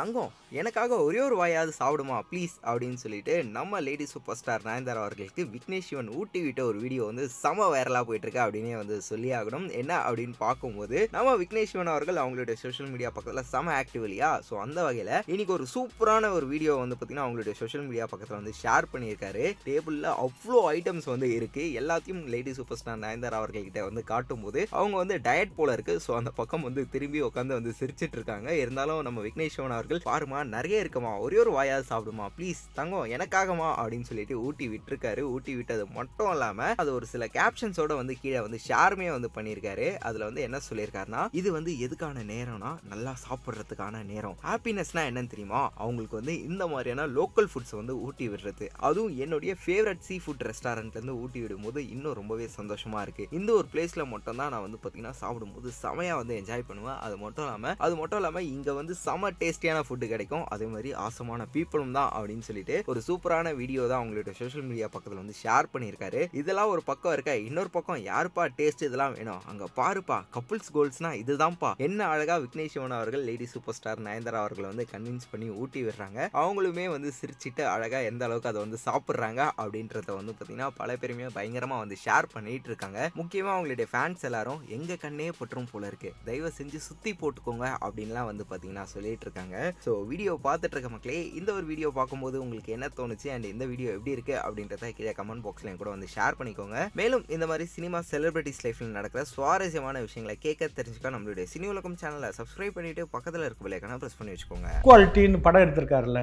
தங்கம். எனக்காக ஒரே ஒரு வாயாவது சாப்பிடுமா ப்ளீஸ் அப்படின்னு சொல்லிட்டு நம்ம லேடி சூப்பர் ஸ்டார் நயன்தாரா அவர்களுக்கு விக்னேஷ் சிவன் ஊட்டி விட்ட ஒரு வீடியோ வந்து செம வைரலாக போயிட்டு இருக்கு அப்படின்னே வந்து சொல்லி ஆகணும். என்ன அப்படின்னு பார்க்கும்போது நம்ம விக்னேஷ் சிவன் அவர்கள் அவங்களுடைய சோஷியல் மீடியா பக்கத்தில் செம ஆக்டிவ் இல்லையா? ஸோ அந்த வகையில் இன்னைக்கு ஒரு சூப்பரான ஒரு வீடியோ வந்து பார்த்தீங்கன்னா அவங்களுடைய சோஷியல் மீடியா பக்கத்தில் வந்து ஷேர் பண்ணியிருக்காரு. டேபிளில் அவ்வளோ ஐட்டம்ஸ் வந்து இருக்கு. எல்லாத்தையும் லேடி சூப்பர் ஸ்டார் நயன்தாரா அவர்கள்கிட்ட வந்து காட்டும்போது அவங்க வந்து டயட் போல இருக்கு. ஸோ அந்த பக்கம் வந்து திரும்பி உட்காந்து வந்து சிரிச்சிட்டு இருக்காங்க இருந்தாலும் நம்ம விக்னேஷ் சிவன் அவர்கள் பாருமா நிறைய இருக்குமா ஒரே ஒரு வாயாவது சாப்பிடுமா ப்ளீஸ் தங்கம் எனக்காகமா அப்படின்னு சொல்லிட்டு ஊட்டி விட்டுருக்காரு. ஊட்டி விட்டது மட்டும் இல்லாம அது ஒரு சில கேப்ஷன்ஸோட வந்து கீழே வந்து ஷேருமே வந்து பண்ணியிருக்காரு. அதுல வந்து என்ன சொல்லியிருக்காருன்னா இது வந்து எதுக்கான நேரம்னா நல்லா சாப்பிட்றதுக்கான நேரம். ஹாப்பினஸ்னா என்னன்னு தெரியுமா? அவங்களுக்கு வந்து இந்த மாதிரியான லோக்கல் ஃபுட்ஸ் வந்து ஊட்டி விடுறது. அதுவும் என்னுடைய ஃபேவரட் சீ ஃபுட் ரெஸ்டாரண்ட்ல இருந்து ஊட்டி விடும்போது இன்னும் ரொம்பவே சந்தோஷமா இருக்கு. இந்த ஒரு பிளேஸ்ல மட்டும் தான் நான் வந்து பாத்தீங்கன்னா சாப்பிடும்போது செமையா வந்து என்ஜாய் பண்ணுவேன். அது மட்டும் இல்லாம அது மட்டும் இல்லாம இங்க வந்து செம டேஸ்டியான ஃபுட்டு கிடைக்கும். அதே மாதிரி ஆசமான பீப்புளும் தான் அப்படின்னு சொல்லிட்டு ஒரு சூப்பரான வீடியோ தான் அவங்களோட சோஷியல் மீடியா பக்கத்தில் வந்து ஷேர் பண்ணியிருக்காரு. இதெல்லாம் ஒரு பக்கம் இருக்க? இன்னொரு பக்கம் யாருப்பா டேஸ்ட் இதெல்லாம் வேணும்? அங்கே பாருப்பா கப்புள்ஸ் கோல்ஸ்னா இதுதான்ப்பா. என்ன அழகாக விக்னேஷ் சிவன் அவர்கள் லேடி சூப்பர் ஸ்டார் நயன்தாரா அவர்களை வந்து கன்வின்ஸ் பண்ணி ஊட்டி விடுறாங்க. அவங்களுமே வந்து சிரிச்சிட்டு அழகாக எந்த அளவுக்கு அதை வந்து சாப்பிட்றாங்க அப்படின்றத வந்து பார்த்தீங்கன்னா பல பேருமே பயங்கரமாக வந்து ஷேர் பண்ணிட்டு இருக்காங்க. முக்கியமாக அவங்களுடைய ஃபேன்ஸ் எல்லாரும் எங்கள் கண்ணே பற்றும் போல இருக்கு. தயவு செஞ்சு சுற்றி போட்டுக்கோங்க அப்படின்லாம் வந்து பார்த்தீங்கன்னா சொல்லிட்டு இருக்காங்க. ஸோ வீடியோ பார்த்துட்டு இருக்க மக்களே இந்த ஒரு வீடியோ பார்க்கும்போது உங்களுக்கு என்ன தோணுச்சு? அண்ட் இந்த வீடியோ எப்படி இருக்கு? அப்படின்றத கீழே கமெண்ட் பாக்ஸ்ல கூட வந்து ஷேர் பண்ணிக்கோங்க. மேலும் இந்த மாதிரி சினிமா செலிபிரிட்டிஸ் லைஃப்ல நடக்கிற சுவாரஸ்யமான விஷயங்களை கேட்க தெரிஞ்சுக்க நம்மளுடைய சினி உலகம் சேனலை சப்ஸ்கிரைப் பண்ணிட்டு பக்கத்தில் இருக்க பிள்ளைக்கான ப்ரெஸ் பண்ணி வச்சுக்கோங்க. ஈக்குவாலிட்டின்னு படம் எடுத்திருக்காருல்ல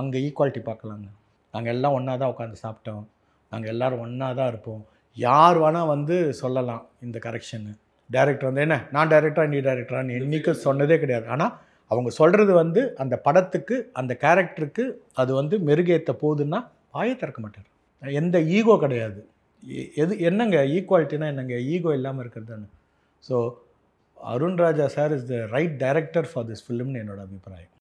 அங்கே ஈக்குவாலிட்டி பார்க்கலாங்க. நாங்கள் எல்லாம் ஒன்றா தான் உட்காந்து சாப்பிட்டோம். நாங்கள் எல்லாரும் ஒன்றா தான் இருப்போம். யார் வேணால் வந்து சொல்லலாம் இந்த கரெக்ஷன்னு டைரக்டர் வந்து என்ன? நான் டைரக்டரா நீ டைரக்டரான்னு என்றைக்கும் சொன்னதே கிடையாது. ஆனால் அவங்க சொல்கிறது வந்து அந்த படத்துக்கு அந்த கேரக்டருக்கு அது வந்து மெருகேற்ற போகுதுன்னா வாயை திறக்க மாட்டார். எந்த ஈகோ கிடையாது. எ- எது என்னங்க ஈக்குவாலிட்டினா என்னங்க? ஈகோ இல்லாமல் இருக்கிறது தானே so Arunraja sir is the right director for this ஃபிலிம்னு என்னோடய அபிப்பிராயம்.